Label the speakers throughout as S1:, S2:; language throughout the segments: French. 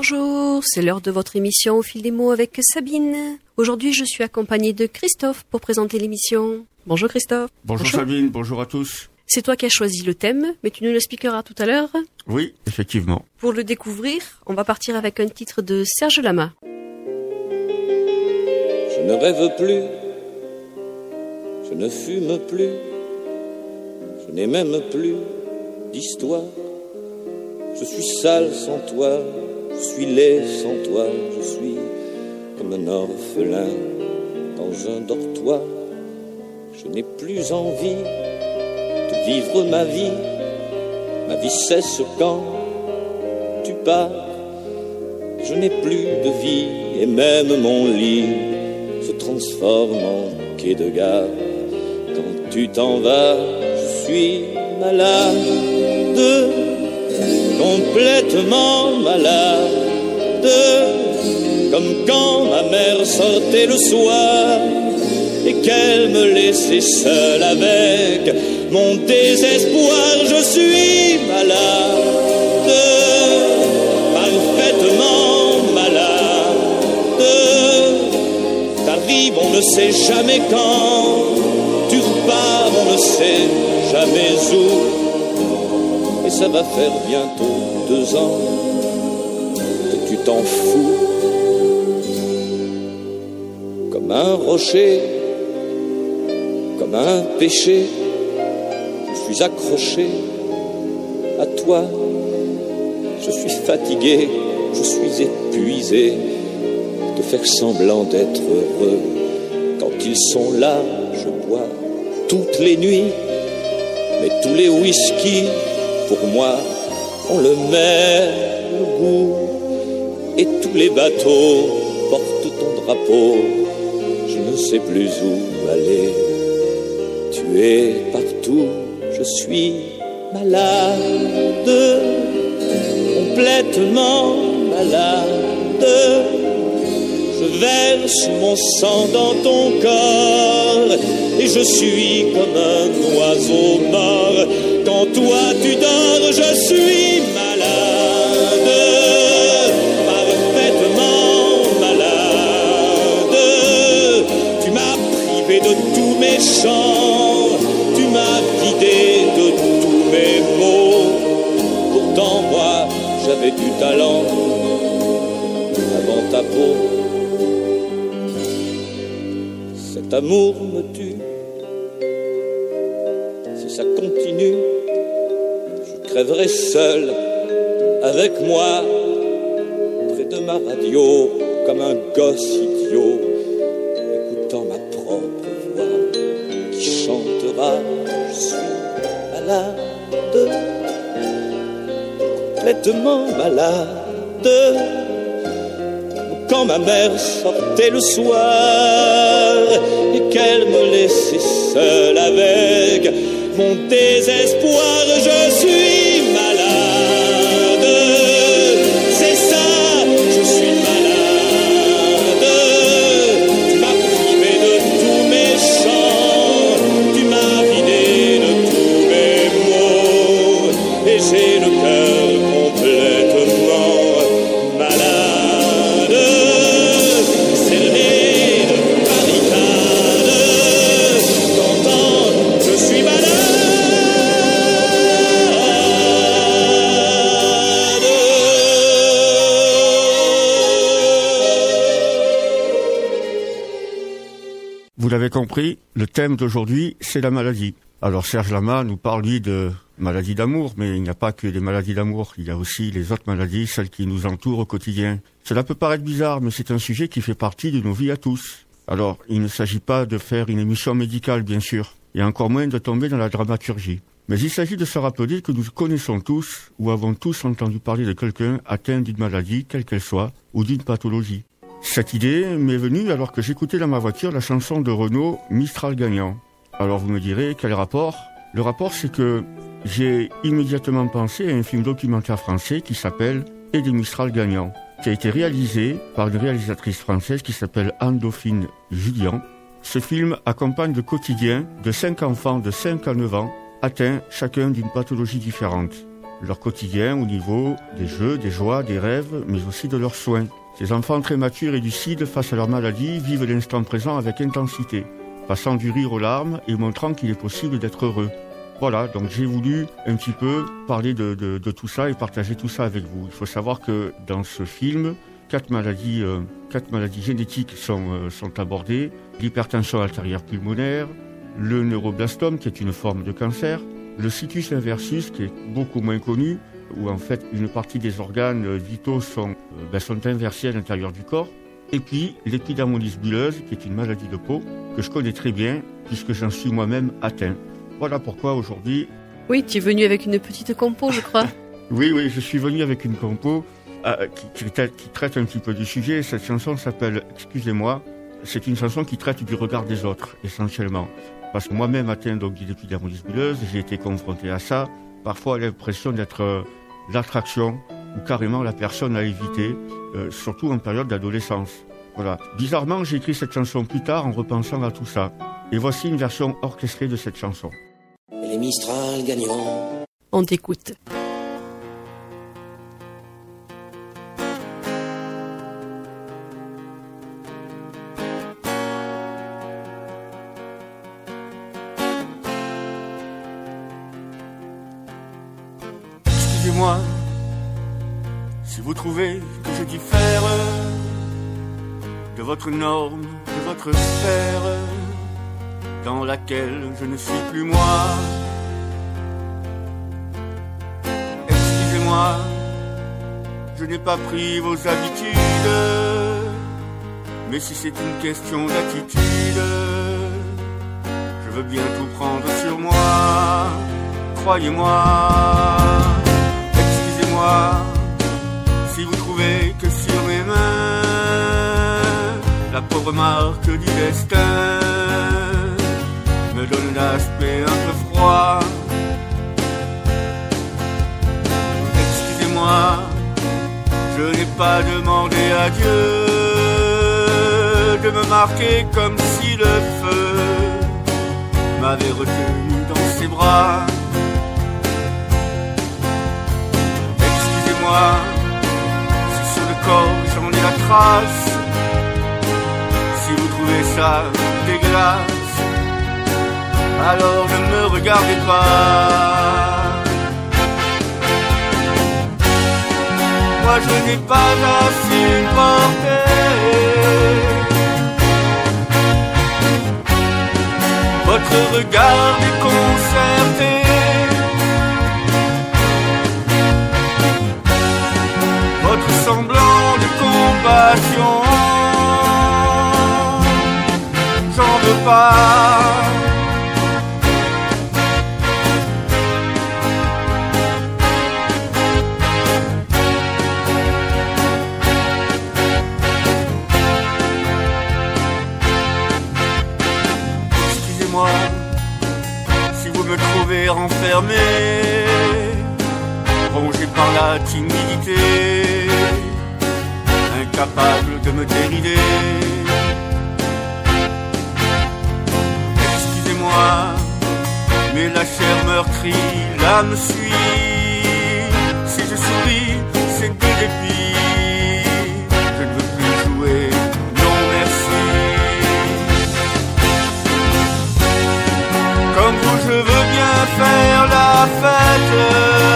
S1: Bonjour, c'est l'heure de votre émission Au fil des mots avec Sabine. Aujourd'hui, je suis accompagnée de Christophe pour présenter l'émission. Bonjour Christophe.
S2: Bonjour, Sabine, bonjour à tous.
S1: C'est toi qui as choisi le thème, mais tu nous l'expliqueras tout à l'heure.
S2: Oui, effectivement.
S1: Pour le découvrir, on va partir avec un titre de Serge Lama.
S3: Je ne rêve plus, je ne fume plus, je n'ai même plus d'histoire. Je suis sale sans toi, je suis laid sans toi, je suis comme un orphelin dans un dortoir. Je n'ai plus envie de vivre ma vie, ma vie cesse quand tu pars. Je n'ai plus de vie et même mon lit se transforme en quai de gare. Quand tu t'en vas, je suis malade complètement malade, comme quand ma mère sortait le soir et qu'elle me laissait seule avec mon désespoir. Je suis malade, parfaitement malade. T'arrives, on ne sait jamais quand, tu repars, on ne sait jamais où et ça va faire bientôt deux ans que tu t'en fous. Comme un rocher, comme un péché, je suis accroché à toi. Je suis fatigué, je suis épuisé de faire semblant d'être heureux. Quand ils sont là, je bois toutes les nuits, mais tous les whisky pour moi ont le même goût. Et tous les bateaux portent ton drapeau. Je ne sais plus où aller. Tu es partout, je suis malade, complètement malade. Je verse mon sang dans ton corps et je suis comme un oiseau mort toi tu dors, je suis malade, parfaitement malade. Tu m'as privé de tous mes chants, tu m'as vidé de tous mes mots. Pourtant moi, j'avais du talent avant ta peau. Cet amour me seul avec moi près de ma radio comme un gosse idiot écoutant ma propre voix qui chantera je suis malade complètement malade. Quand ma mère sortait le soir et qu'elle me laissait seule avec mon désespoir, je suis le
S2: thème d'aujourd'hui, c'est la maladie. Alors Serge Lama nous parle, lui, de maladie d'amour, mais il n'y a pas que des maladies d'amour, il y a aussi les autres maladies, celles qui nous entourent au quotidien. Cela peut paraître bizarre, mais c'est un sujet qui fait partie de nos vies à tous. Alors, il ne s'agit pas de faire une émission médicale, bien sûr, et encore moins de tomber dans la dramaturgie. Mais il s'agit de se rappeler que nous connaissons tous ou avons tous entendu parler de quelqu'un atteint d'une maladie, quelle qu'elle soit, ou d'une pathologie. Cette idée m'est venue alors que j'écoutais dans ma voiture la chanson de Renaud Mistral gagnant. Alors vous me direz quel rapport? Le rapport c'est que j'ai immédiatement pensé à un film documentaire français qui s'appelle Et des Mistral gagnants, qui a été réalisé par une réalisatrice française qui s'appelle Anne-Dauphine Julien. Ce film accompagne le quotidien de cinq enfants de 5 à 9 ans atteints chacun d'une pathologie différente. leur quotidien au niveau des jeux, des joies, des rêves, mais aussi de leurs soins. Ces enfants très matures et lucides face à leur maladie vivent l'instant présent avec intensité, passant du rire aux larmes et montrant qu'il est possible d'être heureux. Voilà, donc j'ai voulu un petit peu parler de, tout ça et partager tout ça avec vous. Il faut savoir que dans ce film, quatre maladies, euh, génétiques sont, euh, sont abordées. L'hypertension artérielle pulmonaire, le neuroblastome qui est une forme de cancer, le situs inversus qui est beaucoup moins connu, où en fait une partie des organes vitaux sont, euh, ben, sont inversés à l'intérieur du corps. Et puis l'épidermolyse bulleuse, qui est une maladie de peau que je connais très bien puisque j'en suis moi-même atteint. Voilà pourquoi aujourd'hui.
S1: Oui, tu es venu avec une petite compo, je crois.
S2: oui, oui, je suis venu avec une compo euh, qui, traite un petit peu du sujet. Cette chanson s'appelle Excusez-moi. C'est une chanson qui traite du regard des autres, essentiellement. Parce que moi-même atteint donc d'épidermolyse bulleuse, j'ai été confronté à ça. Parfois, l'impression d'être euh, l'attraction ou carrément la personne à éviter, euh, surtout en période d'adolescence. Voilà. Bizarrement, j'ai écrit cette chanson plus tard en repensant à tout ça. Et voici une version orchestrée de cette chanson.
S4: Les Mistral gagnants.
S1: On t'écoute.
S2: Votre norme, de votre sphère dans laquelle je ne suis plus moi. Excusez-moi, je n'ai pas pris vos habitudes, mais si c'est une question d'attitude, je veux bien tout prendre sur moi, croyez-moi. Excusez-moi, pauvre marque du destin, me donne l'aspect un peu froid. Excusez-moi, je n'ai pas demandé à Dieu de me marquer comme si le feu m'avait retenu dans ses bras. Excusez-moi, si sur le corps j'en ai la trace, trouvez ça dégueulasse alors ne me regardez pas. Moi je n'ai pas à supporter votre regard déconcerté. Votre semblant de compassion, veux pas. enfermé, rongé par la timidité, incapable de me dérider. Mais la chair meurtrie, l'âme suit. Si je souris, c'est du dépit. Je ne veux plus jouer, non merci. Comme vous, je veux faire la fête.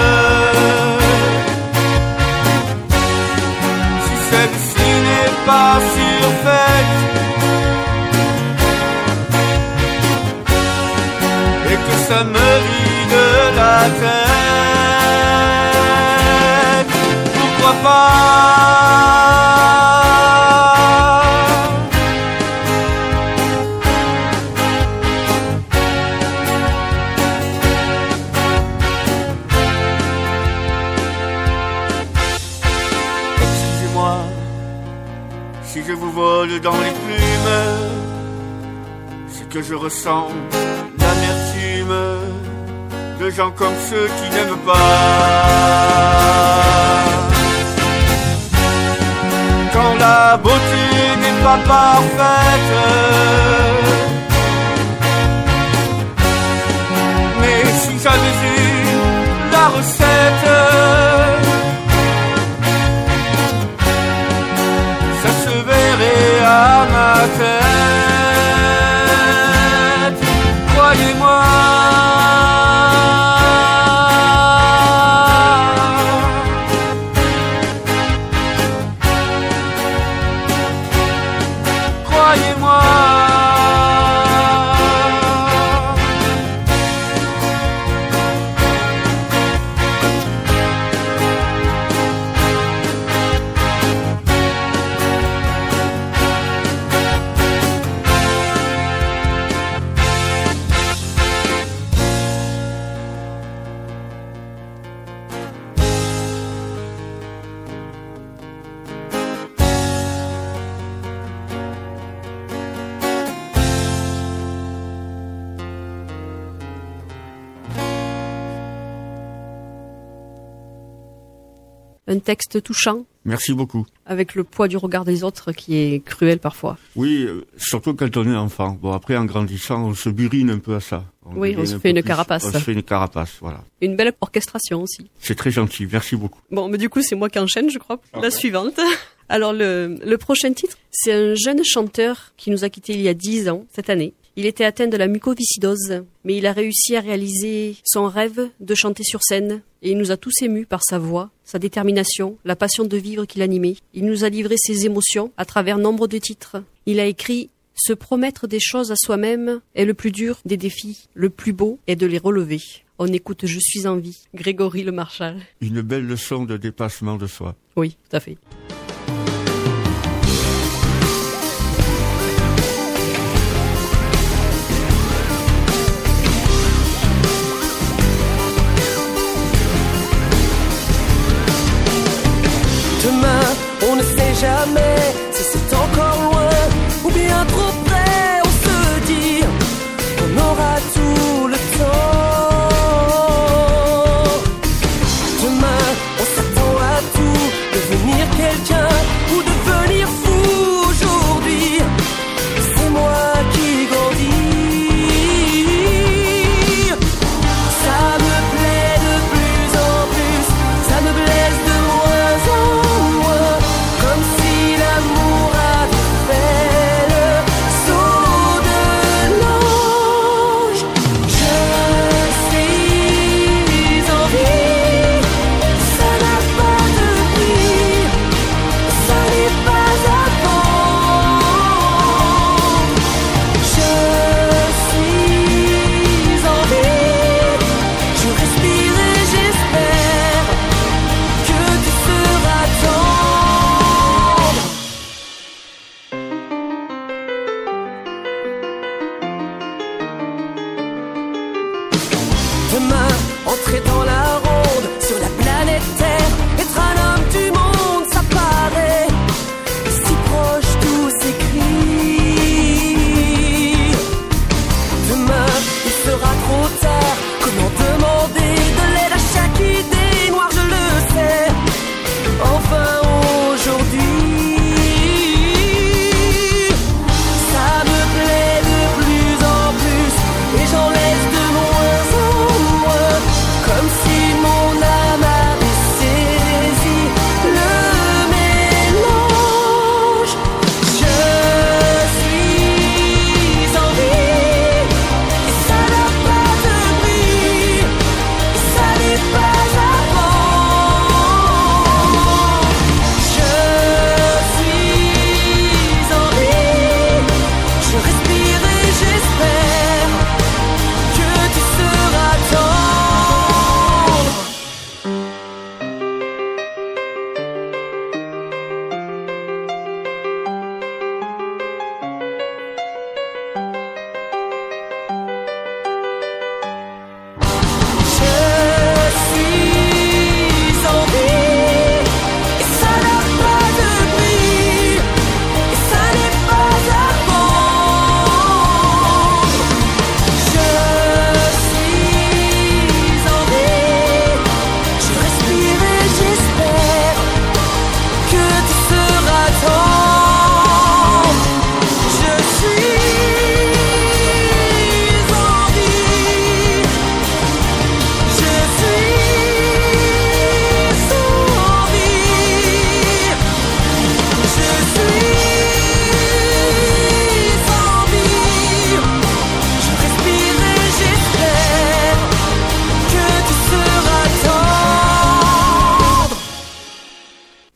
S2: Me vide la tête, pourquoi pas? dans les plumes, c'est que je ressens de gens comme ceux qui n'aiment pas. Quand la beauté n'est pas parfaite, mais si j'avais eu la recette, ça se verrait à
S1: un texte touchant,
S2: Merci beaucoup.
S1: avec le poids du regard des autres qui est cruel parfois.
S2: Oui, euh, surtout quand on est enfant. Bon, après, en grandissant, on se burine un peu à ça.
S1: Oui, on se
S2: un
S1: fait une
S2: plus-
S1: carapace.
S2: On se fait une carapace, voilà.
S1: Une belle orchestration aussi.
S2: C'est très gentil. Merci beaucoup.
S1: Bon, mais du coup, c'est moi qui enchaîne, je crois. La suivante. Alors, le, le prochain titre, c'est un jeune chanteur qui nous a quittés il y a 10 ans, cette année. Il était atteint de la mucoviscidose, mais il a réussi à réaliser son rêve de chanter sur scène. Et il nous a tous émus par sa voix, sa détermination, la passion de vivre qu'il animait. Il nous a livré ses émotions à travers nombre de titres. Il a écrit Se promettre des choses à soi-même est le plus dur des défis. Le plus beau est de les relever. On écoute Je suis en vie. Grégory Le Marchal.
S2: Une belle leçon de dépassement de soi.
S1: Oui, tout à fait.
S5: Jamais. Si c'est encore loin ou bien trop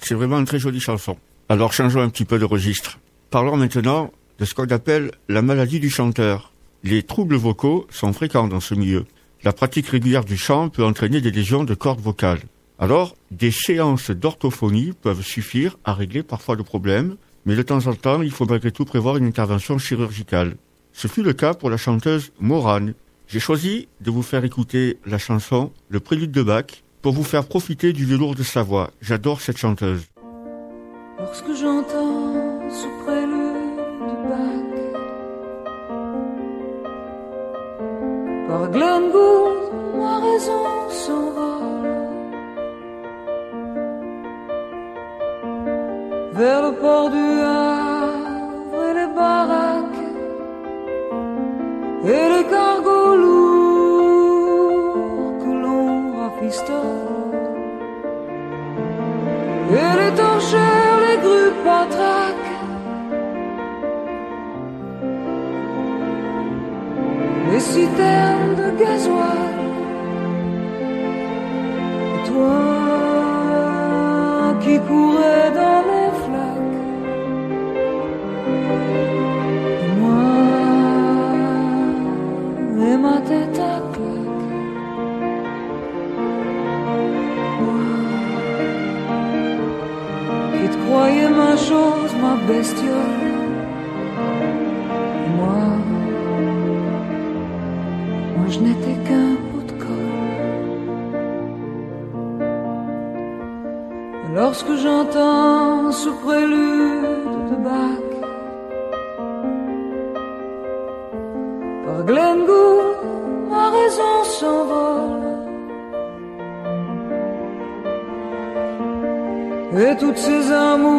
S5: C'est
S2: vraiment une très jolie chanson. Alors changeons un petit peu de registre. Parlons maintenant de ce qu'on appelle la maladie du chanteur. Les troubles vocaux sont fréquents dans ce milieu. La pratique régulière du chant peut entraîner des lésions de cordes vocales. Alors, des séances d'orthophonie peuvent suffire à régler parfois le problème, mais de temps en temps, il faut malgré tout prévoir une intervention chirurgicale. Ce fut le cas pour la chanteuse Morane. J'ai choisi de vous faire écouter la chanson Le Prélude de Bach pour vous faire profiter du velours de sa voix. J'adore cette chanteuse.
S6: Lorsque j'entends sous prélude de Bach Par Glenn Gould, ma raison s'envole vers le port du Havre et les baraques et les cargos lourds et les torchères, les grues patraques les citernes de gasoil. Toi? Lorsque j'entends ce prélude de Bach par Glenn Gould, ma raison s'envole. Et toutes ces amours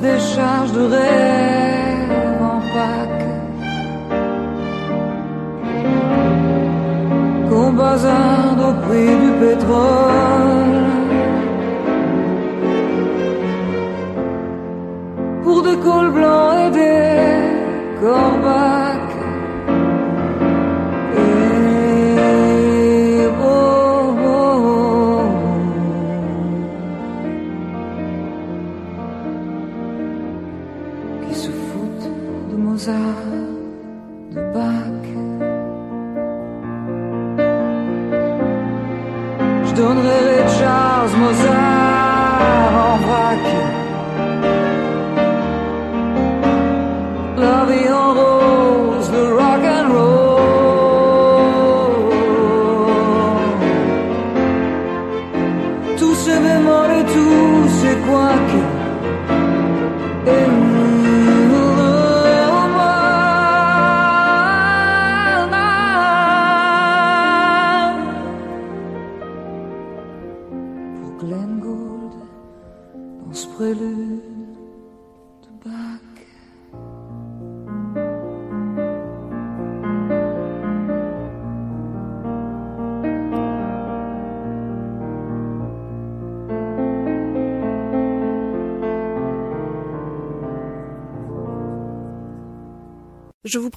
S6: Cette décharge de rêve en Pâques. bazarde au prix du pétrole.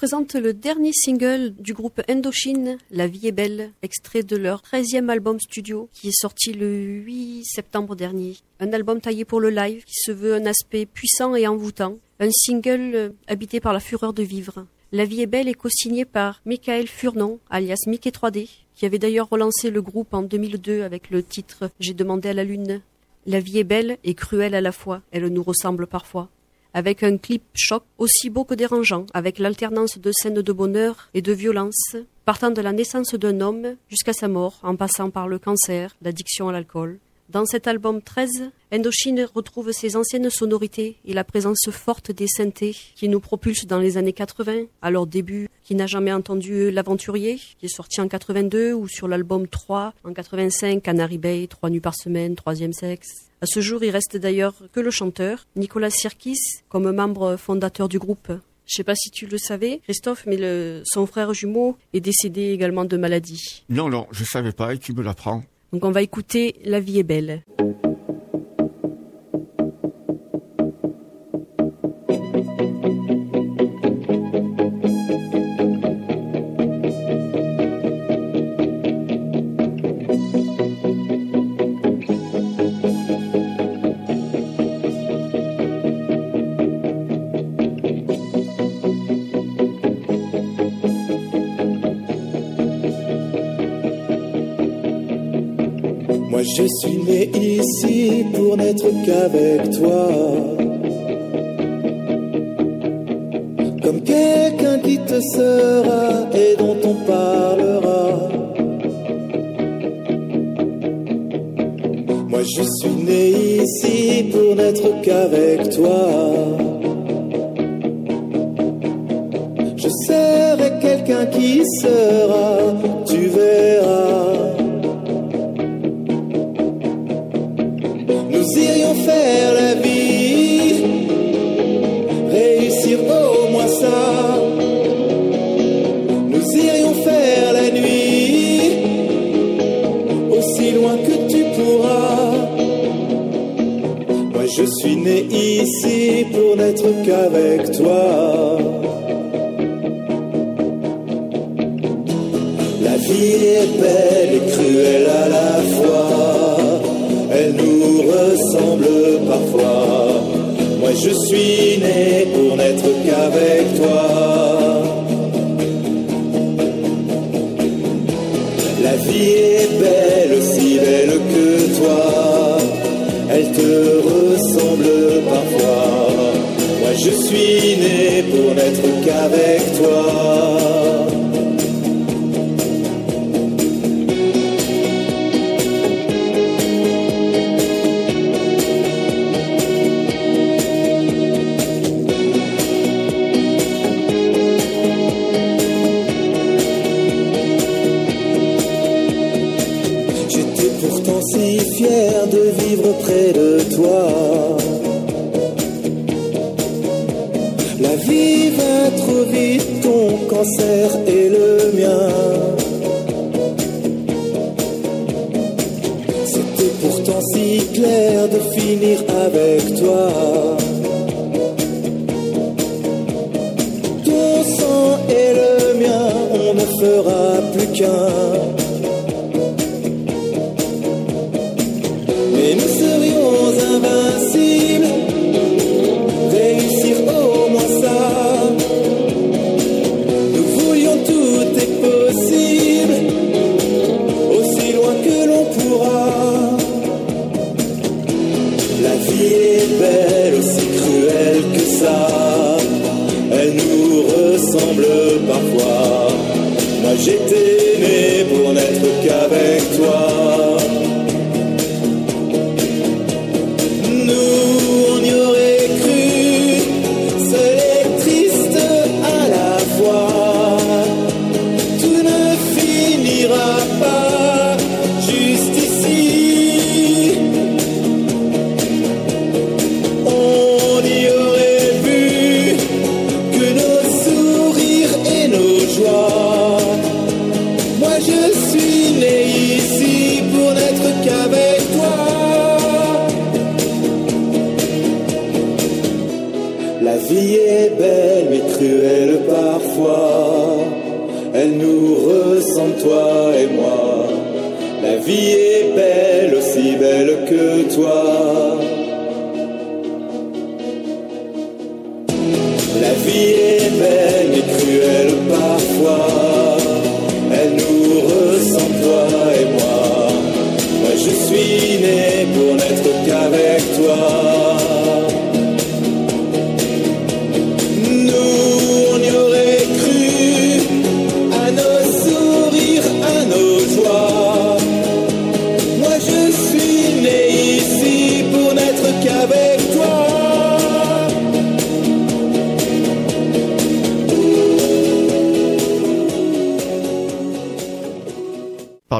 S1: Présente le dernier single du groupe Indochine, La vie est belle, extrait de leur 13e album studio qui est sorti le 8 septembre dernier. Un album taillé pour le live qui se veut un aspect puissant et envoûtant. Un single euh, habité par la fureur de vivre. La vie est belle est co-signé par Michael Furnon, alias Mickey 3D, qui avait d'ailleurs relancé le groupe en 2002 avec le titre J'ai demandé à la lune. La vie est belle et cruelle à la fois, elle nous ressemble parfois avec un clip choc aussi beau que dérangeant, avec l'alternance de scènes de bonheur et de violence, partant de la naissance d'un homme jusqu'à sa mort, en passant par le cancer, l'addiction à l'alcool. Dans cet album 13, Indochine retrouve ses anciennes sonorités et la présence forte des synthés qui nous propulsent dans les années 80, à leur début. Qui n'a jamais entendu L'Aventurier, qui est sorti en 82, ou sur l'album 3 en 85, Canary Bay, Trois nuits par semaine, Troisième sexe. À ce jour, il reste d'ailleurs que le chanteur, Nicolas Sirkis, comme membre fondateur du groupe. Je sais pas si tu le savais, Christophe, mais son frère jumeau est décédé également de maladie.
S2: Non, non, je savais pas et tu me l'apprends.
S1: Donc on va écouter La vie est belle.
S7: Qu'avec toi. Comme quelqu'un qui te sera et dont on parlera. Moi je suis né ici pour n'être qu'avec toi. Né ici pour n'être qu'avec toi. La vie est belle et cruelle à la fois. Elle nous ressemble parfois. Moi je suis né je suis né pour n'être qu'avec toi. J'étais pourtant si fier de vivre près de toi. Vite, ton cancer et le mien. C'était pourtant si clair de finir avec toi. Ton sang et le mien, on ne fera plus qu'un. La vie est belle, aussi cruelle que ça. Elle nous ressemble parfois. Moi j'étais né pour n'être qu'avec toi.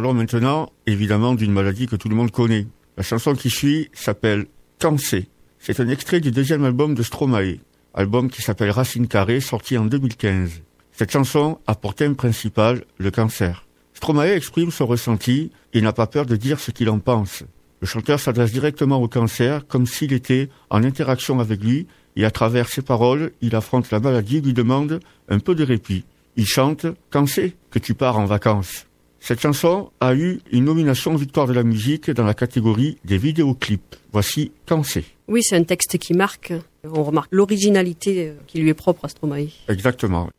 S2: Parlons maintenant, évidemment, d'une maladie que tout le monde connaît. La chanson qui suit s'appelle Cancer. C'est un extrait du deuxième album de Stromae, album qui s'appelle Racine Carrée, sorti en 2015. Cette chanson a pour thème principal le cancer. Stromae exprime son ressenti et n'a pas peur de dire ce qu'il en pense. Le chanteur s'adresse directement au cancer comme s'il était en interaction avec lui et à travers ses paroles, il affronte la maladie et lui demande un peu de répit. Il chante c'est que tu pars en vacances Cette chanson a eu une nomination Victoire de la musique dans la catégorie des vidéoclips. Voici Quand c'est.
S1: Oui, c'est un texte qui marque. On remarque l'originalité euh, qui lui est propre à Stromae.
S2: Exactement.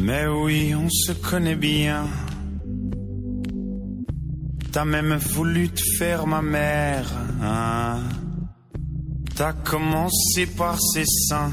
S8: Mais oui, on se connaît bien. T'as même voulu te faire ma mère. Hein. T'as commencé par ses seins.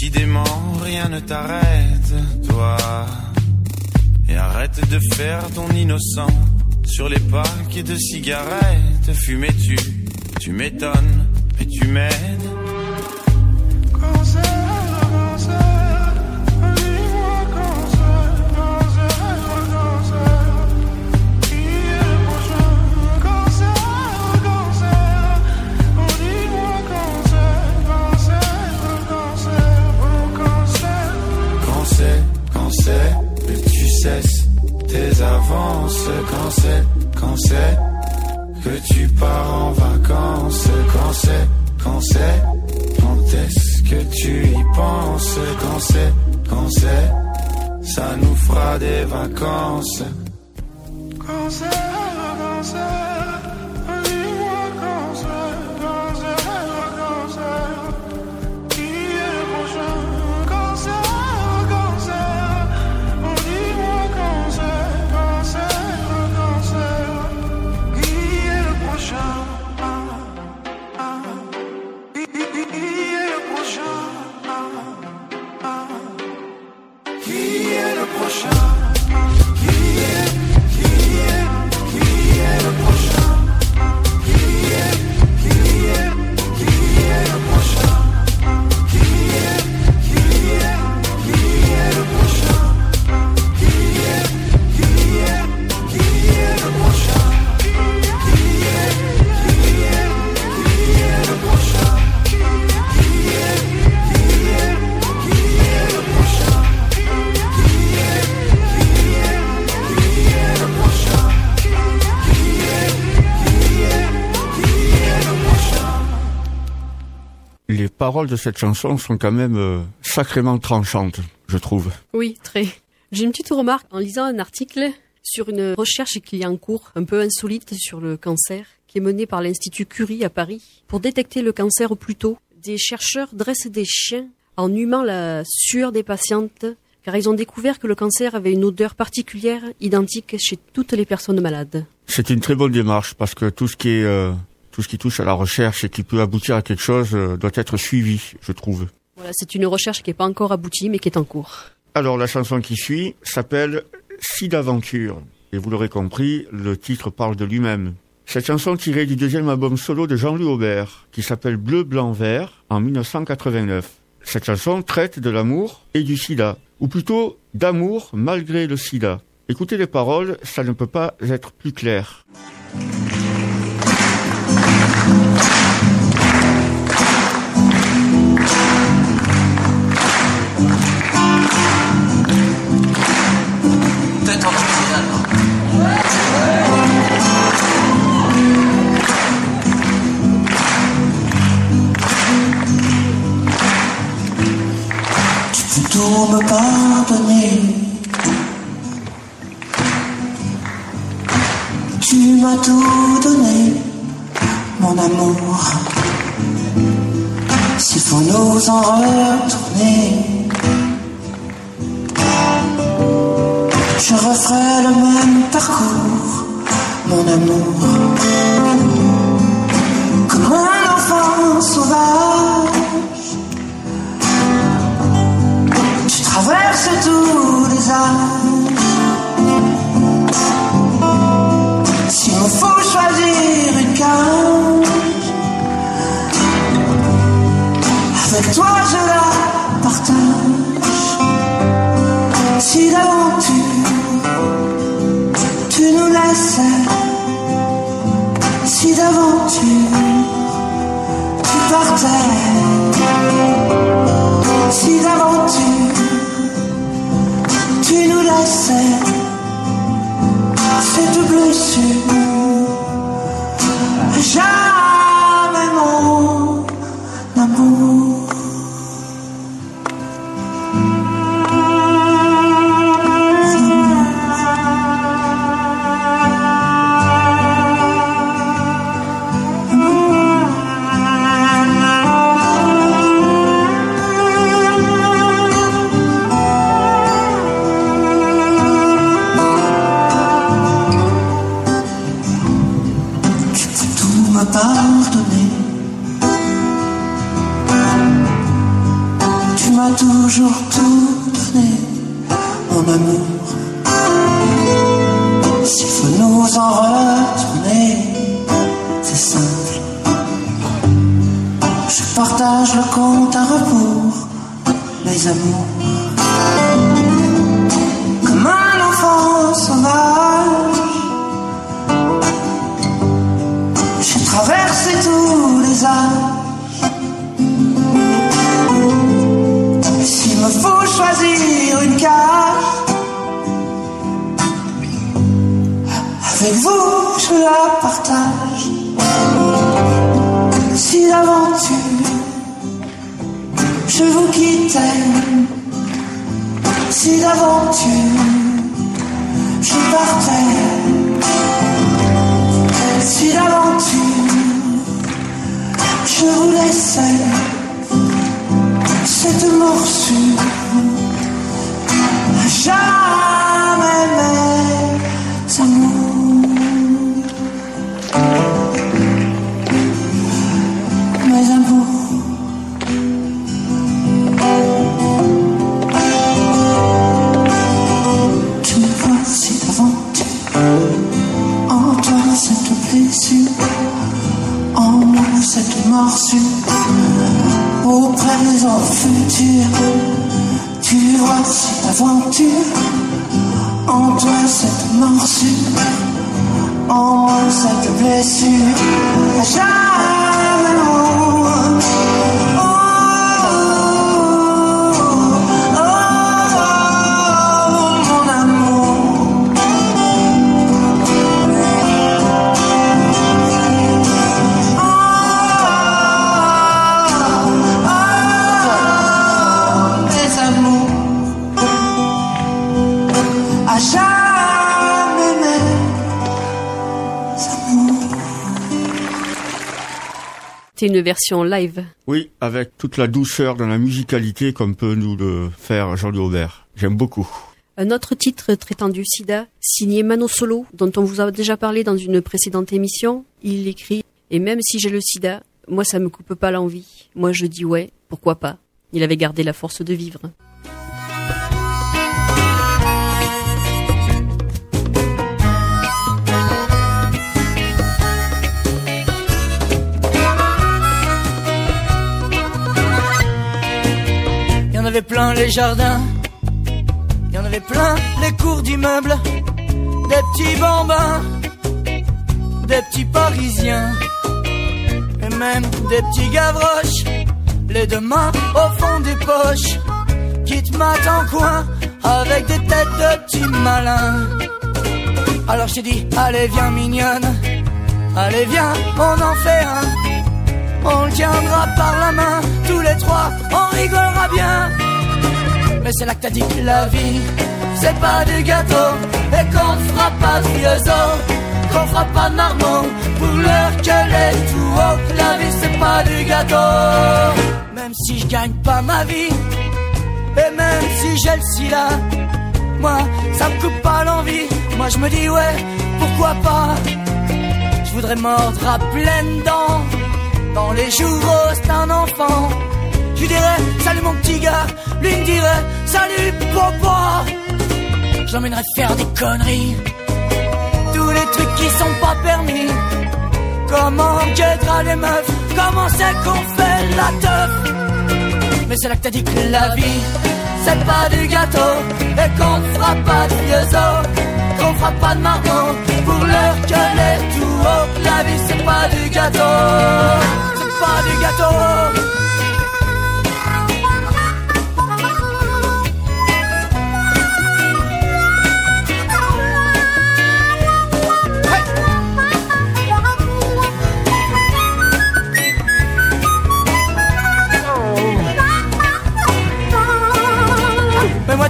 S8: Décidément, rien ne t'arrête, toi. Et arrête de faire ton innocent sur les paquets de cigarettes. Fumais-tu, tu m'étonnes, mais tu m'aides. Tes avances, quand c'est, quand c'est que tu pars en vacances, quand c'est, quand c'est, quand est-ce que tu y penses, quand c'est, quand c'est, ça nous fera des vacances. Cancer, dis-moi
S2: paroles de cette chanson sont quand même euh, sacrément tranchantes, je trouve.
S1: Oui, très. J'ai une petite remarque en lisant un article sur une recherche qui est en cours, un peu insolite sur le cancer, qui est menée par l'Institut Curie à Paris. Pour détecter le cancer au plus tôt, des chercheurs dressent des chiens en humant la sueur des patientes, car ils ont découvert que le cancer avait une odeur particulière, identique chez toutes les personnes malades.
S2: C'est une très bonne démarche parce que tout ce qui est euh, tout ce qui touche à la recherche et qui peut aboutir à quelque chose euh, doit être suivi, je trouve.
S1: Voilà, c'est une recherche qui n'est pas encore aboutie, mais qui est en cours.
S2: Alors la chanson qui suit s'appelle Si d'aventure et vous l'aurez compris, le titre parle de lui-même. Cette chanson tirée du deuxième album solo de Jean-Louis Aubert qui s'appelle Bleu blanc vert en 1989. Cette chanson traite de l'amour et du sida ou plutôt d'amour malgré le sida. Écoutez les paroles, ça ne peut pas être plus clair.
S9: Tout me pardonner. Tu m'as tout donné, mon amour. S'il faut nous en retourner, je referai le même parcours, mon amour. Comme un enfant sauvage. Tu traverses tous les âges. S'il me faut choisir une cage, avec toi je la partage. Si d'aventure tu nous laissais Say. Une
S1: version live.
S2: Oui, avec toute la douceur dans la musicalité comme peut nous le faire Jean-Louis Aubert. J'aime beaucoup.
S1: Un autre titre traitant du sida, signé Mano Solo, dont on vous a déjà parlé dans une précédente émission. Il écrit Et même si j'ai le sida, moi ça me coupe pas l'envie. Moi je dis ouais, pourquoi pas. Il avait gardé la force de vivre.
S10: Avait plein les jardins, il y en avait plein les cours d'immeubles, des petits bambins, des petits parisiens, et même des petits gavroches, les deux mains au fond des poches, qui te matent en coin avec des têtes de petits malins. Alors je t'ai dit, allez viens mignonne, allez viens, on en fait un. On le tiendra par la main, tous les trois, on rigolera bien. Mais c'est là que t'as dit que la vie, c'est pas du gâteau, et qu'on fera pas de vieux os, qu'on fera pas de marmot, pour l'heure qu'elle est tout haut. La vie, c'est pas du gâteau, même si je gagne pas ma vie, et même si j'ai le sida, moi, ça me coupe pas l'envie. Moi, je me dis, ouais, pourquoi pas, je voudrais mordre à pleines dents dans les jours roses d'un enfant. Lui dirais salut mon petit gars, lui me dirait salut papa. Je l'emmènerais faire des conneries, tous les trucs qui sont pas permis. Comment guettera les meufs, comment c'est qu'on fait la teuf? Mais c'est là que t'as dit que la vie, c'est pas du gâteau, et qu'on fera pas de vieux qu'on fera pas de margot, pour l'heure que est tout haut. La vie, c'est pas du gâteau, c'est pas du gâteau.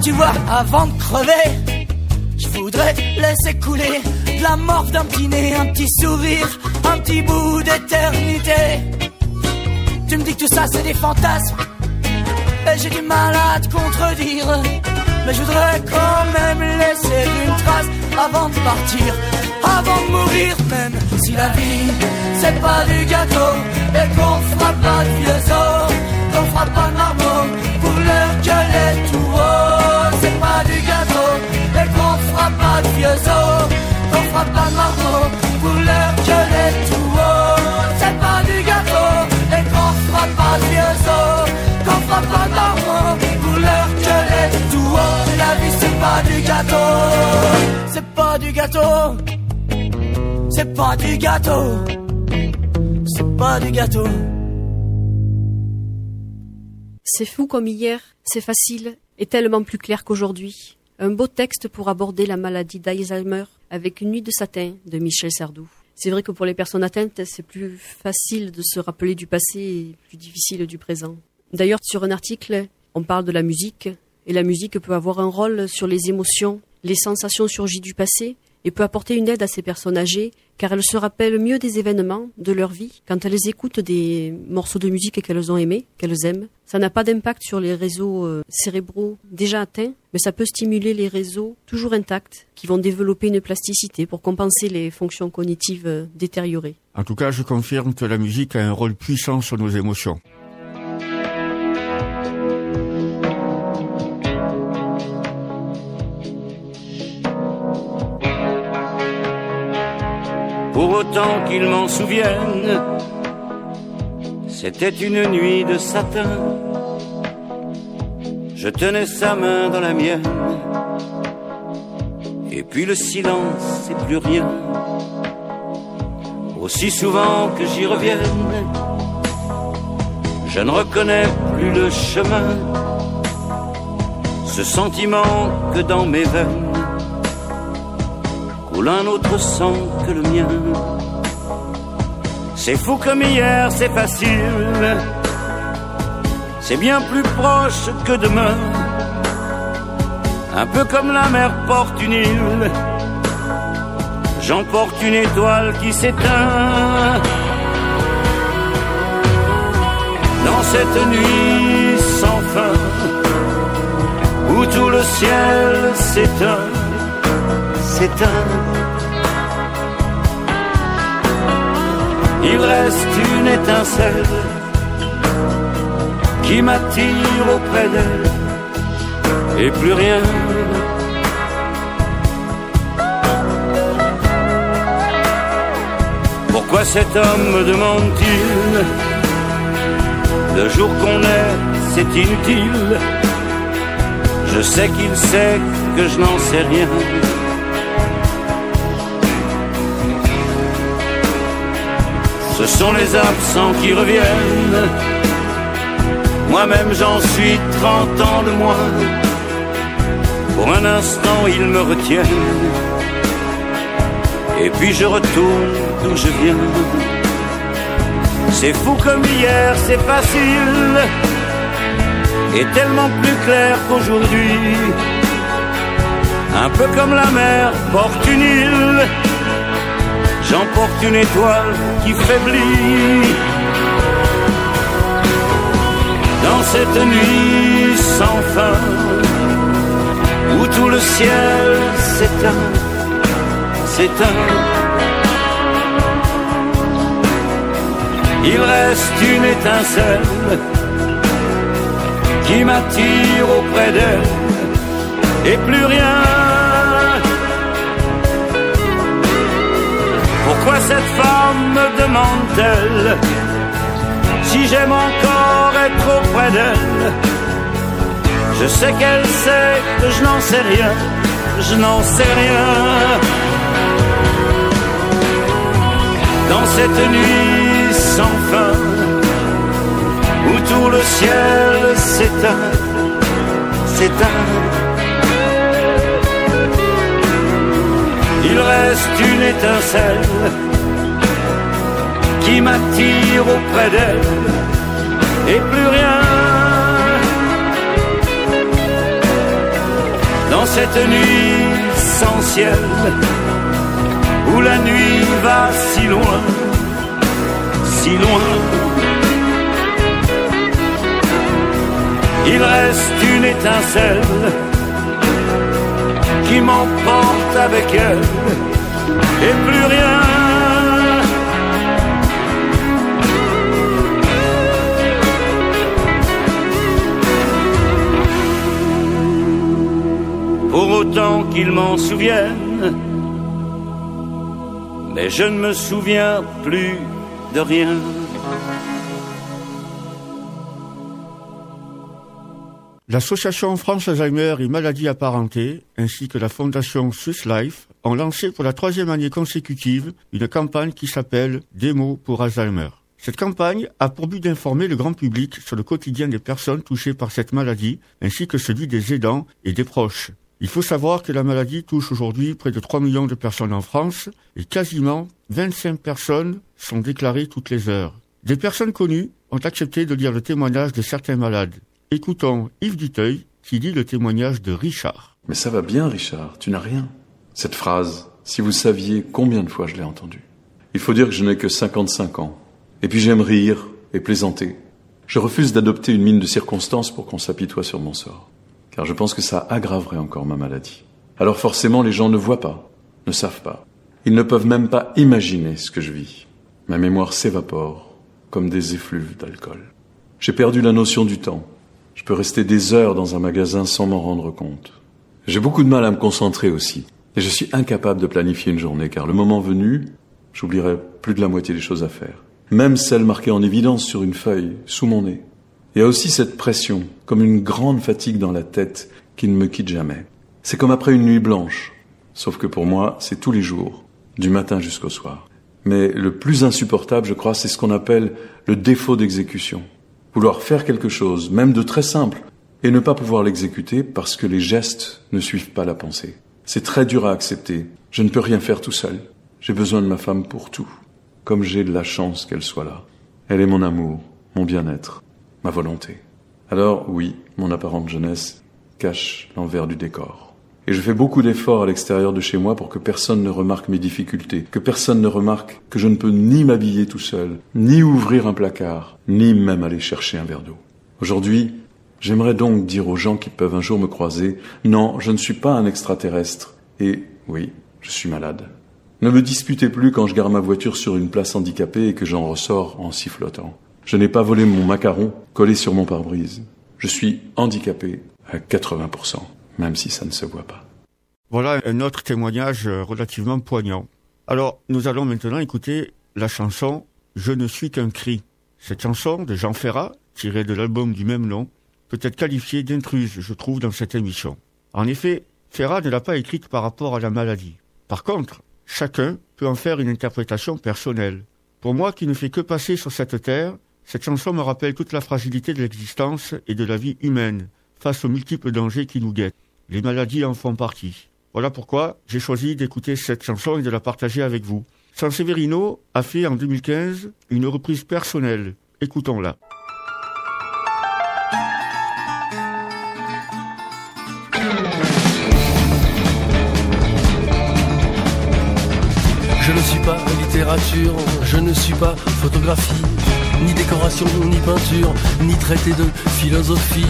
S10: Tu vois, avant de crever, je voudrais laisser couler de la morve d'un petit nez, un petit sourire, un petit bout d'éternité. Tu me dis que tout ça c'est des fantasmes, et j'ai du mal à te contredire. Mais je voudrais quand même laisser une trace avant de partir, avant de mourir, même si la vie c'est pas du gâteau, et qu'on fera pas de vieux qu'on fera pas de marmot, pour l'heure que les de vieux os, qu'on de marteau, pour l'heure que les tourreaux, c'est pas du gâteau, et qu'on pas de vieux os, qu'on de marteau, pour l'heure que les tourreaux, la vie c'est pas du gâteau, c'est pas du gâteau, c'est pas du gâteau, c'est pas du gâteau.
S1: C'est fou comme hier, c'est facile et tellement plus clair qu'aujourd'hui. Un beau texte pour aborder la maladie d'Alzheimer avec une nuit de satin de Michel Sardou. C'est vrai que pour les personnes atteintes, c'est plus facile de se rappeler du passé et plus difficile du présent. D'ailleurs, sur un article, on parle de la musique et la musique peut avoir un rôle sur les émotions, les sensations surgies du passé et peut apporter une aide à ces personnes âgées car elles se rappellent mieux des événements de leur vie quand elles écoutent des morceaux de musique qu'elles ont aimés, qu'elles aiment. Ça n'a pas d'impact sur les réseaux euh, cérébraux déjà atteints, mais ça peut stimuler les réseaux toujours intacts qui vont développer une plasticité pour compenser les fonctions cognitives euh, détériorées.
S2: En tout cas, je confirme que la musique a un rôle puissant sur nos émotions.
S11: Pour autant qu'il m'en souvienne. C'était une nuit de satin. Je tenais sa main dans la mienne. Et puis le silence, c'est plus rien. Aussi souvent que j'y revienne, je ne reconnais plus le chemin. Ce sentiment que dans mes veines coule un autre sang que le mien. C'est fou comme hier, c'est facile. C'est bien plus proche que demain. Un peu comme la mer porte une île. J'emporte une étoile qui s'éteint. Dans cette nuit sans fin, où tout le ciel s'éteint, Il reste une étincelle qui m'attire auprès d'elle et plus rien. Pourquoi cet homme me demande-t-il Le jour qu'on est, c'est inutile? Je sais qu'il sait que je n'en sais rien. Sont les absents qui reviennent. Moi-même j'en suis trente ans de moins. Pour un instant ils me retiennent. Et puis je retourne d'où je viens. C'est fou comme hier, c'est facile. Et tellement plus clair qu'aujourd'hui. Un peu comme la mer porte une île j'emporte une étoile qui faiblit. Dans cette nuit sans fin, où tout le ciel s'éteint, s'éteint. Il reste une étincelle qui m'attire auprès d'elle, et plus rien Pourquoi cette femme me demande-t-elle si j'aime encore être auprès d'elle? Je sais qu'elle sait que je n'en sais rien, je n'en sais rien. Dans cette nuit sans fin, où tout le ciel s'éteint, s'éteint. Il reste une étincelle qui m'attire auprès d'elle et plus rien. Dans cette nuit sans ciel où la nuit va si loin, si loin. Il reste une étincelle qui m'emporte avec elle et plus rien. Pour autant qu'ils m'en souviennent, mais je ne me souviens plus de rien.
S2: L'association France Alzheimer et maladies apparentées, ainsi que la fondation Swiss Life, ont lancé pour la troisième année consécutive une campagne qui s'appelle Démo pour Alzheimer. Cette campagne a pour but d'informer le grand public sur le quotidien des personnes touchées par cette maladie, ainsi que celui des aidants et des proches. Il faut savoir que la maladie touche aujourd'hui près de 3 millions de personnes en France et quasiment 25 personnes sont déclarées toutes les heures. Des personnes connues ont accepté de lire le témoignage de certains malades. Écoutons Yves Duteuil qui lit le témoignage de Richard.
S12: Mais ça va bien, Richard, tu n'as rien. Cette phrase, si vous saviez combien de fois je l'ai entendue. Il faut dire que je n'ai que 55 ans. Et puis j'aime rire et plaisanter. Je refuse d'adopter une mine de circonstance pour qu'on s'apitoie sur mon sort. Car je pense que ça aggraverait encore ma maladie. Alors forcément, les gens ne voient pas, ne savent pas. Ils ne peuvent même pas imaginer ce que je vis. Ma mémoire s'évapore comme des effluves d'alcool. J'ai perdu la notion du temps. Je peux rester des heures dans un magasin sans m'en rendre compte. J'ai beaucoup de mal à me concentrer aussi. Et je suis incapable de planifier une journée car le moment venu, j'oublierai plus de la moitié des choses à faire. Même celles marquées en évidence sur une feuille, sous mon nez. Il y a aussi cette pression, comme une grande fatigue dans la tête qui ne me quitte jamais. C'est comme après une nuit blanche. Sauf que pour moi, c'est tous les jours, du matin jusqu'au soir. Mais le plus insupportable, je crois, c'est ce qu'on appelle le défaut d'exécution. Vouloir faire quelque chose, même de très simple, et ne pas pouvoir l'exécuter parce que les gestes ne suivent pas la pensée. C'est très dur à accepter. Je ne peux rien faire tout seul. J'ai besoin de ma femme pour tout. Comme j'ai de la chance qu'elle soit là. Elle est mon amour, mon bien-être, ma volonté. Alors oui, mon apparente jeunesse cache l'envers du décor. Et je fais beaucoup d'efforts à l'extérieur de chez moi pour que personne ne remarque mes difficultés, que personne ne remarque que je ne peux ni m'habiller tout seul, ni ouvrir un placard, ni même aller chercher un verre d'eau. Aujourd'hui, j'aimerais donc dire aux gens qui peuvent un jour me croiser, non, je ne suis pas un extraterrestre. Et oui, je suis malade. Ne me disputez plus quand je gare ma voiture sur une place handicapée et que j'en ressors en sifflotant. Je n'ai pas volé mon macaron collé sur mon pare-brise. Je suis handicapé à 80% même si ça ne se voit pas.
S2: Voilà un autre témoignage euh, relativement poignant. Alors, nous allons maintenant écouter la chanson Je ne suis qu'un cri. Cette chanson de Jean Ferrat, tirée de l'album du même nom, peut être qualifiée d'intruse, je trouve, dans cette émission. En effet, Ferrat ne l'a pas écrite par rapport à la maladie. Par contre, chacun peut en faire une interprétation personnelle. Pour moi qui ne fais que passer sur cette terre, cette chanson me rappelle toute la fragilité de l'existence et de la vie humaine face aux multiples dangers qui nous guettent. Les maladies en font partie. Voilà pourquoi j'ai choisi d'écouter cette chanson et de la partager avec vous. San Severino a fait en 2015 une reprise personnelle. Écoutons-la.
S13: Je ne suis pas littérature, je ne suis pas photographie, ni décoration, ni peinture, ni traité de philosophie.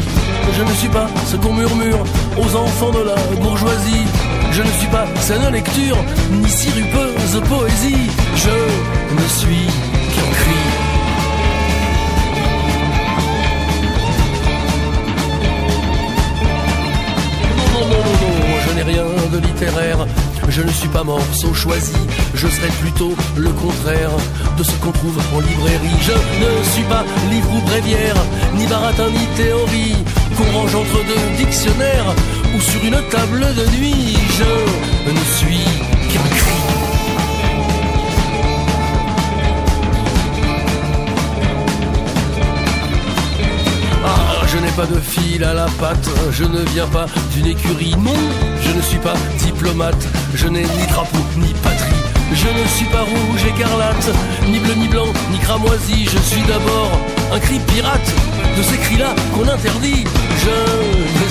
S13: Je ne suis pas ce qu'on murmure aux enfants de la bourgeoisie. Je ne suis pas saine lecture, ni sirupeuse poésie. Je ne suis qu'un cri. Non, non, non, non, non, je n'ai rien de littéraire. Je ne suis pas morceau choisi, je serai plutôt le contraire de ce qu'on trouve en librairie. Je ne suis pas livre ou bréviaire, ni baratin ni théorie, qu'on range entre deux dictionnaires ou sur une table de nuit. Je ne suis qu'un pas de fil à la patte, je ne viens pas d'une écurie, non, je ne suis pas diplomate, je n'ai ni drapeau ni patrie, je ne suis pas rouge écarlate, ni bleu ni blanc, ni cramoisi, je suis d'abord un cri pirate, de ces cris-là qu'on interdit, je ne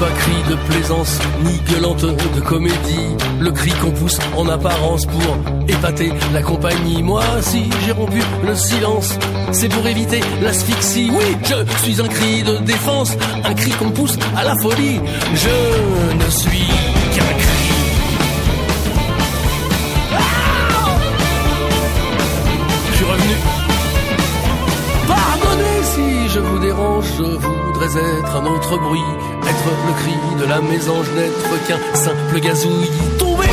S13: pas cri de plaisance, ni gueulante de comédie. Le cri qu'on pousse en apparence pour épater la compagnie. Moi, si j'ai rompu le silence, c'est pour éviter l'asphyxie. Oui, je suis un cri de défense, un cri qu'on pousse à la folie. Je ne suis qu'un cri. Je suis revenu. Pardonnez si je vous dérange, je voudrais être un autre bruit, le cri de la mésange, n'être qu'un simple gazouille tombé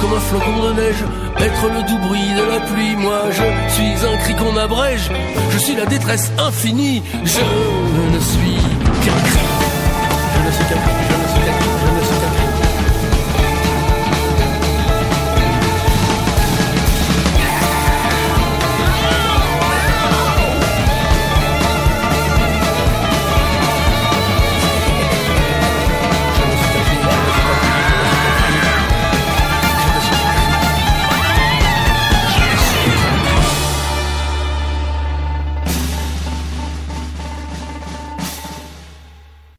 S13: comme un flocon de neige, être le doux bruit de la pluie. Moi, je suis un cri qu'on abrège, je suis la détresse infinie, je ne suis qu'un cri. Je ne suis qu'un cri,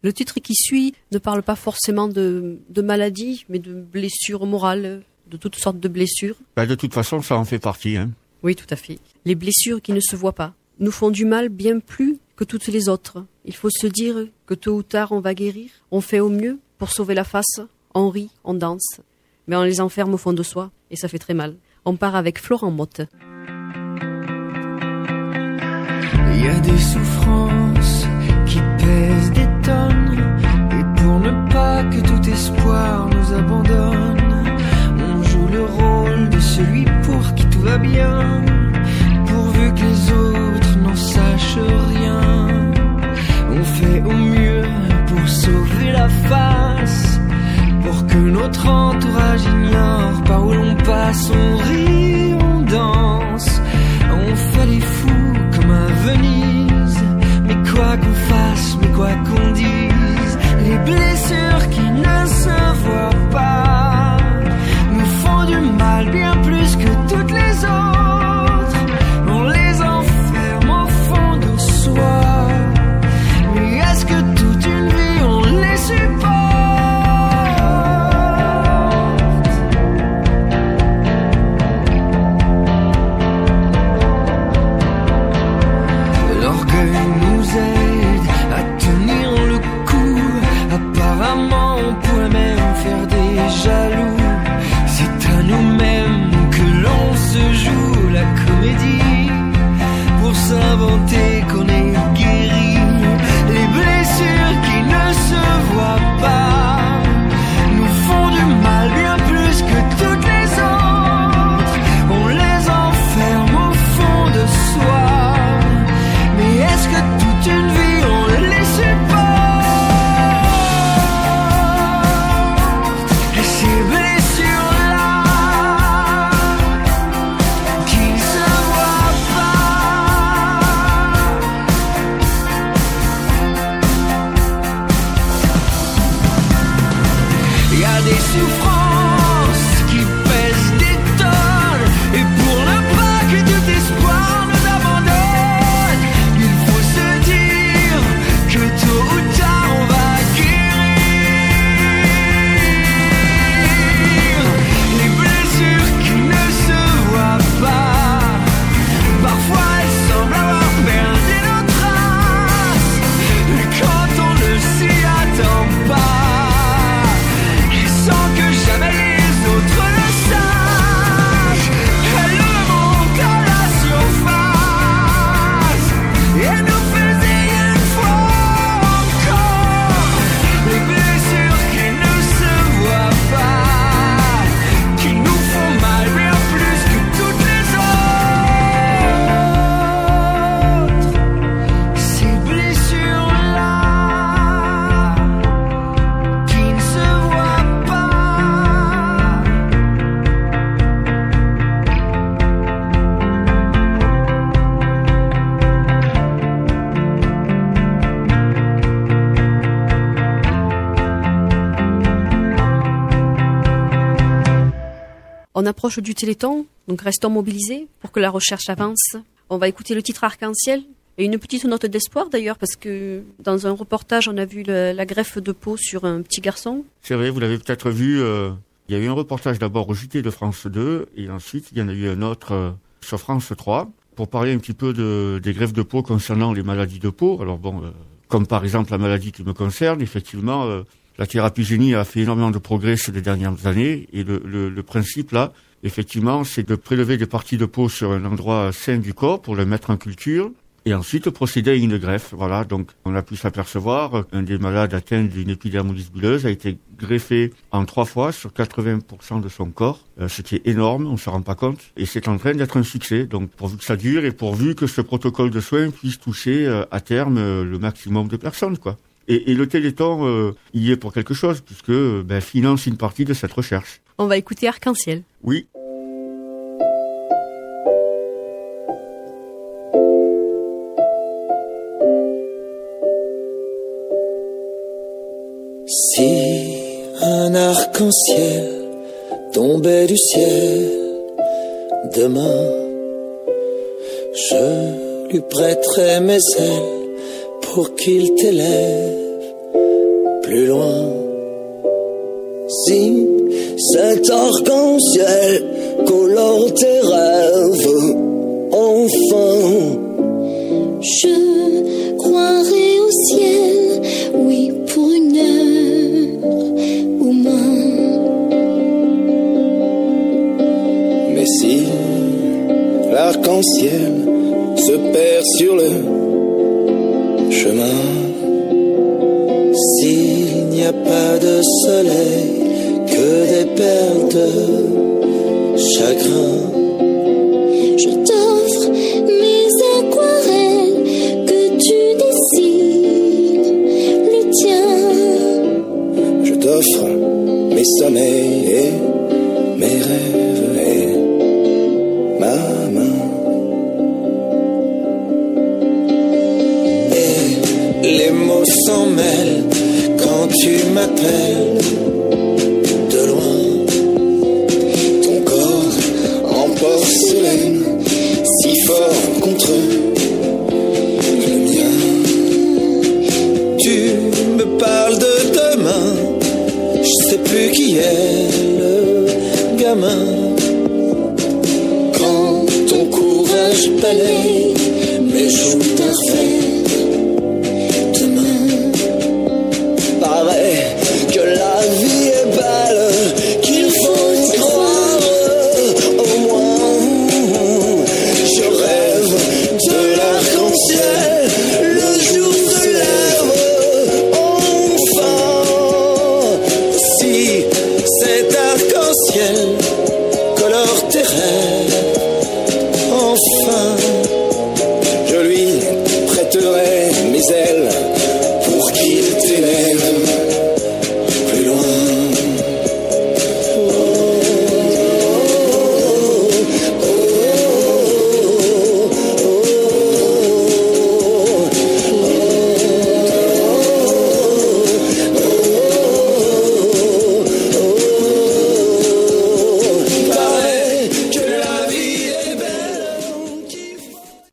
S1: Le titre qui suit ne parle pas forcément de, de maladie, mais de blessures morales, de toutes sortes de blessures.
S2: Ben, de toute façon, ça en fait partie. Hein.
S1: Oui, tout à fait. Les blessures qui ne se voient pas nous font du mal bien plus que toutes les autres. Il faut se dire que tôt ou tard on va guérir. On fait au mieux pour sauver la face. On rit, on danse. Mais on les enferme au fond de soi et ça fait très mal. On part avec Florent Motte.
S14: Il y a des souffrances Et pour ne pas que tout espoir nous abandonne, on joue le rôle de celui pour qui tout va bien. Pourvu que les autres n'en sachent rien. On fait au mieux pour sauver la face. Pour que notre entourage ignore par où l'on passe, on rit, on danse. On fait les fous comme à Venise. Quoi qu'on fasse, mais quoi qu'on dise, les blessures qui ne se voient pas On
S1: approche du Téléthon, donc restons mobilisés pour que la recherche avance. On va écouter le titre Arc-en-Ciel, Et une petite note d'espoir d'ailleurs, parce que dans un reportage, on a vu la greffe de peau sur un petit garçon.
S2: C'est vrai, vous l'avez peut-être vu, euh, il y a eu un reportage d'abord au JT de France 2, et ensuite il y en a eu un autre euh, sur France 3, pour parler un petit peu de, des greffes de peau concernant les maladies de peau. Alors bon, euh, comme par exemple la maladie qui me concerne, effectivement, la thérapie génie a fait énormément de progrès ces dernières années, et le, le, le principe là, effectivement, c'est de prélever des parties de peau sur un endroit sain du corps pour le mettre en culture, et ensuite procéder à une greffe. Voilà, donc on a pu s'apercevoir euh, un des malades atteints d'une épidermolyse bulleuse a été greffé en trois fois sur 80% de son corps, ce qui est énorme, on ne se rend pas compte, et c'est en train d'être un succès. Donc pourvu que ça dure et pourvu que ce protocole de soins puisse toucher euh, à terme euh, le maximum de personnes, quoi. Et, et le Téléthon euh, y est pour quelque chose puisque ben, finance une partie de cette recherche.
S1: On va écouter Arc-en-Ciel.
S2: Oui.
S7: Si un arc-en-ciel tombait du ciel demain, je lui prêterais mes ailes pour qu'il t'élève plus loin. Si cet arc-en-ciel colore tes rêves, enfin,
S15: Je croirai au ciel, oui, pour une heure ou moins.
S7: Mais si l'arc-en-ciel se perd sur le chemin, s'il n'y a pas de soleil, que des perles de chagrin,
S15: Je t'offre mes aquarelles que tu dessines le tien.
S7: je t'offre mes sommeils et mes rêves de loin. Ton corps en porcelaine, si fort contre le mien. Tu me parles de demain, je sais plus qui est le gamin. Quand ton courage balaye mes joues parfaites,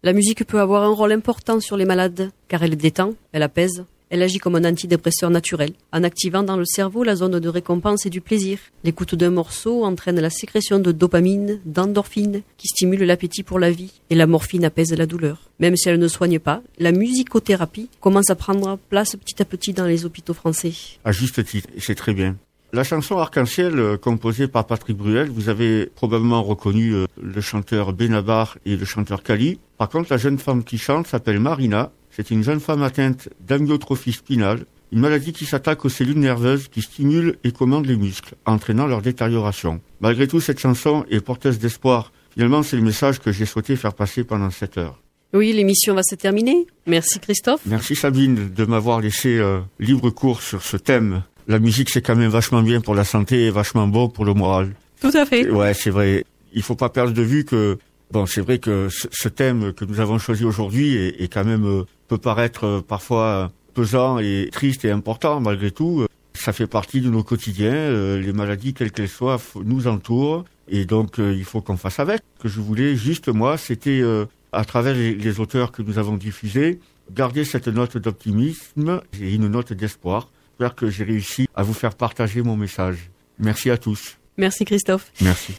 S7: La
S1: musique peut avoir un rôle important sur les malades, car elle détend, elle apaise, elle agit comme un antidépresseur naturel, en activant dans le cerveau la zone de récompense et du plaisir. L'écoute d'un morceau entraîne la sécrétion de dopamine, d'endorphine, qui stimule l'appétit pour la vie, et la morphine apaise la douleur. Même si elle ne soigne pas, la musicothérapie commence à prendre place petit à petit dans les hôpitaux français.
S2: À juste titre, c'est très bien. La chanson Arc-en-Ciel, euh, composée par Patrick Bruel, vous avez probablement reconnu euh, le chanteur Benabar et le chanteur Kali. Par contre, la jeune femme qui chante s'appelle Marina. C'est une jeune femme atteinte d'amyotrophie spinale, une maladie qui s'attaque aux cellules nerveuses qui stimulent et commandent les muscles, entraînant leur détérioration. Malgré tout, cette chanson est porteuse d'espoir. Finalement, c'est le message que j'ai souhaité faire passer pendant cette heure.
S1: Oui, l'émission va se terminer. Merci Christophe.
S2: Merci Sabine de m'avoir laissé euh, libre cours sur ce thème. La musique, c'est quand même vachement bien pour la santé et vachement bon pour le moral.
S1: Tout à fait.
S2: Ouais, c'est vrai. Il faut pas perdre de vue que, bon, c'est vrai que ce, thème que nous avons choisi aujourd'hui est, est quand même, euh, peut paraître euh, parfois euh, pesant et triste et important. Malgré tout, ça fait partie de nos quotidiens. Les maladies, quelles qu'elles soient, nous entourent. Et donc, il faut qu'on fasse avec. Ce que je voulais juste, moi, c'était à travers les, les auteurs que nous avons diffusés, gardez cette note d'optimisme et une note d'espoir. J'espère que j'ai réussi à vous faire partager mon message. Merci à tous.
S1: Merci Christophe.
S2: Merci.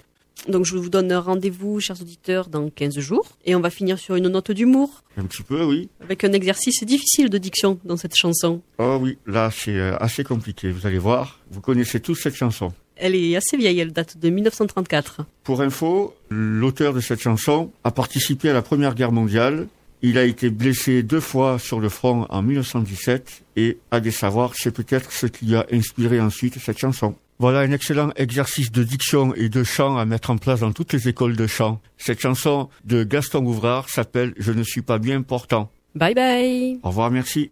S1: Donc je vous donne rendez-vous, chers auditeurs, dans 15 jours. Et on va finir sur une note d'humour,
S2: Un petit peu, oui.
S1: avec un exercice difficile de diction dans cette chanson.
S2: Oh oui, là c'est euh, assez compliqué, vous allez voir. Vous connaissez tous cette chanson.
S1: Elle est assez vieille, elle date de 1934.
S2: Pour info, l'auteur de cette chanson a participé à la Première Guerre mondiale. Il a été blessé deux fois sur le front en 1917 et, à des savoirs, c'est peut-être ce qui lui a inspiré ensuite cette chanson. Voilà un excellent exercice de diction et de chant à mettre en place dans toutes les écoles de chant. Cette chanson de Gaston Ouvrard s'appelle Je ne suis pas bien portant.
S1: Bye bye
S2: Au revoir, merci.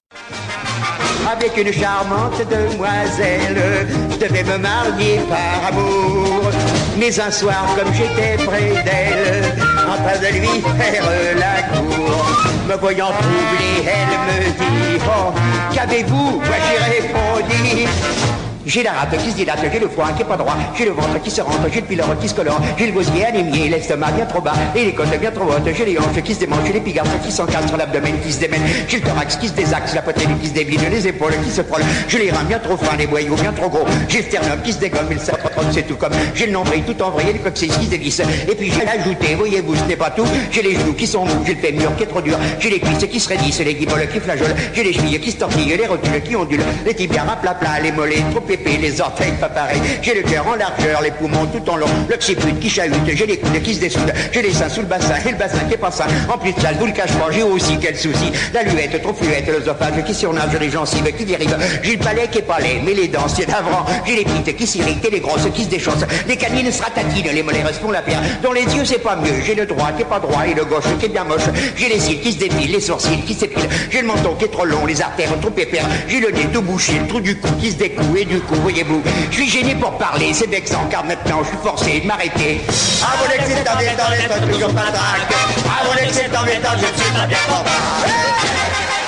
S16: Avec une charmante demoiselle, je devais me marier par amour. Mais un soir, comme j'étais près d'elle, en train de lui faire la cour, me voyant troublé, elle me dit Oh, qu'avez-vous Moi j'ai répondu j'ai la rate qui se dilate, j'ai le foie qui est pas droit, j'ai le ventre qui se rentre, j'ai le pylore qui se colore, j'ai le gosier anémié, l'estomac bien trop bas, et les côtes bien trop hautes, j'ai les hanches qui se démangent, j'ai les pigartres qui s'encastrent, l'abdomen qui se démène, j'ai le thorax qui se désaxe, la poitrine qui se dévide, les épaules qui se frôlent, j'ai les reins bien trop fins, les boyaux bien trop gros, j'ai le sternum qui se dégomme, le cerveau c'est tout comme, j'ai le nombril tout envoyé, les coccyx qui se dévissent, et puis j'ai ajouté, voyez-vous, ce n'est pas tout, j'ai les genoux qui sont mous, j'ai le fémur qui est trop dur, j'ai les cuisses qui se raidissent, les guiboles qui flageolent, j'ai les chevilles qui se tortillent, les rotules qui ondulent, les tibias plat, les mollets trop épais, les orteils pas pareils, j'ai le cœur en largeur, les poumons tout en long, l'occiput qui chahute, j'ai les coudes qui se dessoudent, j'ai les seins sous le bassin, et le bassin qui est pas sain, en plus de ça, je vous le cache pas, j'ai aussi quel souci, la luette trop fluette, l'œsophage qui surnage, les gencives qui dérivent, j'ai le palais qui est pas laid, mais les dents c'est navrant, j'ai les petites qui s'irritent et les grosses qui se déchaussent, les canines se ratatinent, les mollets font la pierre, dans les yeux c'est pas mieux, j'ai le droit qui est pas droit et le gauche qui est bien moche, j'ai les cils qui se défilent, les sourcils qui s'épilent, j'ai le menton qui est trop long, les artères trop épères, j'ai le nez tout bouché, le trou du cou qui se découe et du coup, voyez-vous, je suis gêné pour parler, c'est vexant car maintenant je suis forcé de m'arrêter. À mon excès embêtant, les toujours pas trac. À mon excès embêtant, je ne suis pas bien content.